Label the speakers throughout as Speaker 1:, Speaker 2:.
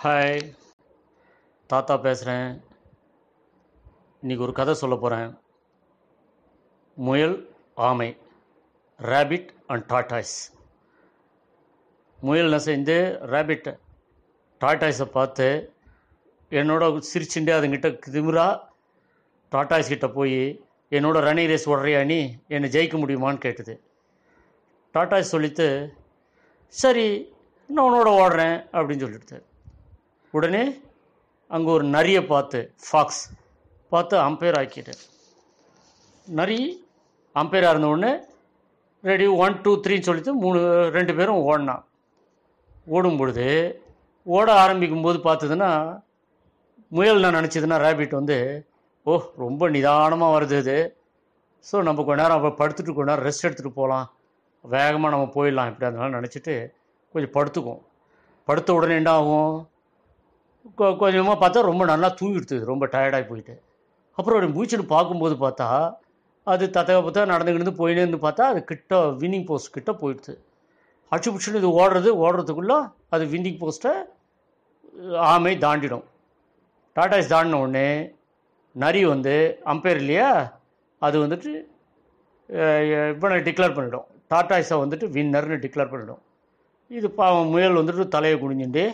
Speaker 1: Hi தாத்தா பேசுகிறேன் இன்றைக்கி ஒரு கதை சொல்ல போகிறேன் முயல் ஆமை ரேபிட் அண்ட் டாட்டாய்ஸ் முயல் என்ன செஞ்சு ரேபிட் டாட்டாய்ஸை பார்த்து என்னோட சிரிச்சுண்டே அதுங்கிட்ட திமிரா டாட்டாய்ஸ் கிட்டே போய் என்னோட ரன்னிங் ரேஸ் ஓடுறியா நீ? என்னை ஜெயிக்க முடியுமான்னு கேட்டது. டாட்டாய்ஸ் சொல்லிட்டு சரி நான் உன்னோட ஓடுறேன் அப்படின்னு சொல்லிட்டு உடனே அங்கே ஒரு நரியை பார்த்து ஃபாக்ஸ் பார்த்து அம்பையர் ஆக்கிட்டு. நரி அம்பையராக இருந்த உடனே ரெடி ஒன் டூ த்ரீன்னு சொல்லிட்டு மூணு ரெண்டு பேரும் ஓடினான் ஓடும் பொழுது ஓட ஆரம்பிக்கும் போது பார்த்ததுன்னா முயல் நான் நினச்சதுன்னா ரேபிட் வந்து ஓ ரொம்ப நிதானமாக வருது இது. ஸோ நம்ம கொஞ்ச நேரம் அப்போ படுத்துட்டு கொஞ்ச நேரம் ரெஸ்ட் எடுத்துகிட்டு போகலாம் வேகமாக நம்ம போயிடலாம். இப்படி அதனால நினச்சிட்டு கொஞ்சம் படுத்துக்கும் படுத்த உடனே என்ன ஆகும்? கொ- கொஞ்சமாக பார்த்தா ரொம்ப நல்லா தூங்கிடுது ரொம்ப டயர்டாகி போயிட்டு. அப்புறம் ஒரு மூச்சுன்னு பார்க்கும்போது பார்த்தா அது தத்தக பார்த்தா நடந்துக்கிட்டு போயினே இருந்து பார்த்தா அது கிட்ட வின்னிங் போஸ்ட் கிட்ட போயிடுது. அடிச்சு பிடிச்சின்னு இது ஓடுறது ஓடுறதுக்குள்ளே அது வின்னிங் போஸ்ட்டை ஆமை தாண்டிடும். டாடாஸ் தாண்டின உடனே நரி வந்து அம்பையர் இல்லையா? அது வந்துட்டு இப்போ டிக்ளேர் பண்ணிடும். டாடாஸை வந்துட்டு வின்னர்னு டிக்ளேர் பண்ணிடும். இது பாவம் முயல் வந்துட்டு தலையை குனிஞ்சுட்டு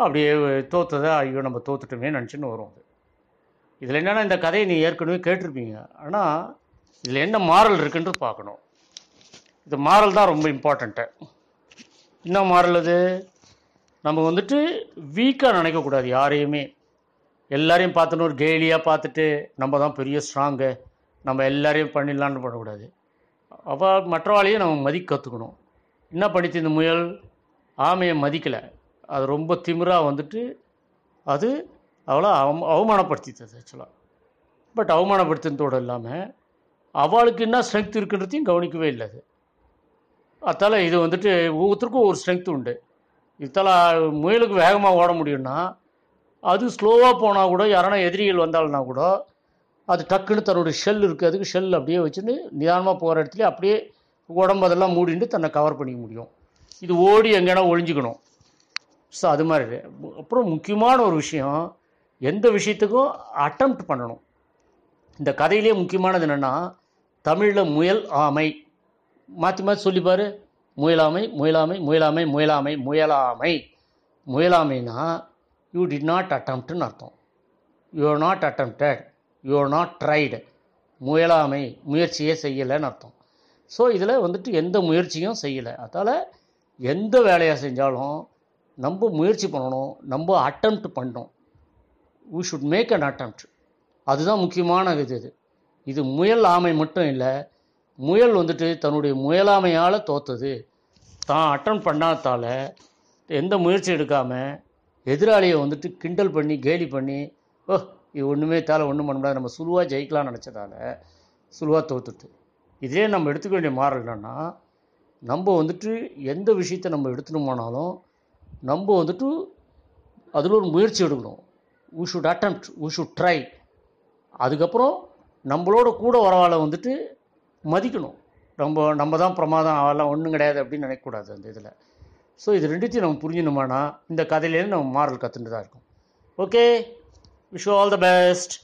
Speaker 1: அப்படியே தோத்ததை ஐயோ நம்ம தோத்துட்டோமே நினச்சின்னு வரும் அது. இதில் என்னென்னா இந்த கதையை நீ ஏற்கனவே கேட்டிருப்பீங்க. ஆனால் இதில் என்ன மாரல் இருக்குன்றது பார்க்கணும். இந்த மாரல் தான் ரொம்ப இம்பார்ட்டண்ட்டு என்ன மாரல் அது? நம்ம வந்துட்டு வீக்காக நினைக்கக்கூடாது யாரையுமே. எல்லாரையும் பார்த்துன்னு ஒரு கேலியாக பார்த்துட்டு நம்ம தான் பெரிய ஸ்ட்ராங்கு நம்ம எல்லாரையும் பண்ணிடலான்னு பண்ணக்கூடாது. அவள் மற்றவாளையும் நம்ம மதிக்க கற்றுக்கணும் என்ன பண்ணிச்சு இந்த முயல்? ஆமையை மதிக்கலை. அது ரொம்ப திமிராக வந்துட்டு அது அவளை அவம் அவமானப்படுத்தித்தது ஆக்சுவலாக பட் அவமானப்படுத்தினதோடு இல்லாமல் அவளுக்கு என்ன ஸ்ட்ரென்த் இருக்குன்றதையும் கவனிக்கவே இல்லை அது. அதால் இது வந்துட்டு ஒவ்வொருத்தருக்கும் ஒரு ஸ்ட்ரென்த் உண்டு. இதால் முயலுக்கு வேகமாக ஓட முடியும்னா அது ஸ்லோவாக போனால் கூட யாரானா எதிரிகள் வந்தாலும்னா கூட அது டக்குன்னு தன்னுடைய ஷெல் இருக்குது அதுக்கு ஷெல் அப்படியே வச்சுட்டு நிதானமாக போகிற இடத்துல அப்படியே உடம்பதெல்லாம் மூடிட்டு தன்னை கவர் பண்ணிக்க முடியும். இது ஓடி எங்கேனா ஒழிஞ்சிக்கணும் ஸோ அது மாதிரி. அப்புறம் முக்கியமான ஒரு விஷயம் எந்த விஷயத்துக்கும் அட்டம்ப்ட் பண்ணணும். இந்த கதையிலே முக்கியமானது என்னென்னா தமிழில் முயல் ஆமை. மாற்றி மாற்றி சொல்லிப்பார் முயலாமை முயலாமை முயலாமை முயலாமை முயலாமை. முயலாமைனா யூ டிட் நாட் அட்டம்ப்ட்னு அர்த்தம். You are not attempted you are not tried முயலாமை முயற்சியே செய்யலைன்னு அர்த்தம். ஸோ இதில் வந்துட்டு எந்த முயற்சியும் செய்யலை. அதால் எந்த வேலையாக செஞ்சாலும் நம்ம முயற்சி பண்ணணும் நம்ம அட்டம்ப்ட் பண்ணணும். We should make an attempt அதுதான் முக்கியமான இது இது. இது முயல் ஆமை மட்டும் இல்லை முயல் வந்துட்டு தன்னுடைய முயலாமையால் தோத்தது. தான் அட்டன் பண்ணாதால் எந்த முயற்சி எடுக்காமல் எதிராளியை வந்துட்டு கிண்டல் பண்ணி கேலி பண்ணி ஓ இது ஒன்றுமே தால் ஒன்றும் பண்ண முடியாது நம்ம சுலுவாக ஜெயிக்கலாம்னு நினச்சதால சுலுவாக தோத்துட்டு. இதே நம்ம எடுத்துக்க வேண்டிய மாறல் என்னன்னா நம்ம வந்துட்டு எந்த விஷயத்தை நம்ம எடுத்துட்டு போனாலும் நம்ம வந்துட்டு அதில் ஒரு முயற்சி எடுக்கணும். We should attempt we should try அதுக்கப்புறம் நம்மளோட கூட வரவாளை வந்துட்டு மதிக்கணும். நம்ம நம்ம தான் பிரமாதம் அவெல்லாம் ஒன்றும் கிடையாது அப்படின்னு நினைக்கக்கூடாது அந்த இதில். ஸோ இது ரெண்டுத்தையும் நம்ம புரிஞ்சணுமானா இந்த கதையிலேருந்து நம்ம மாறல் கற்றுட்டு தான் இருக்கும். Okay wish all the best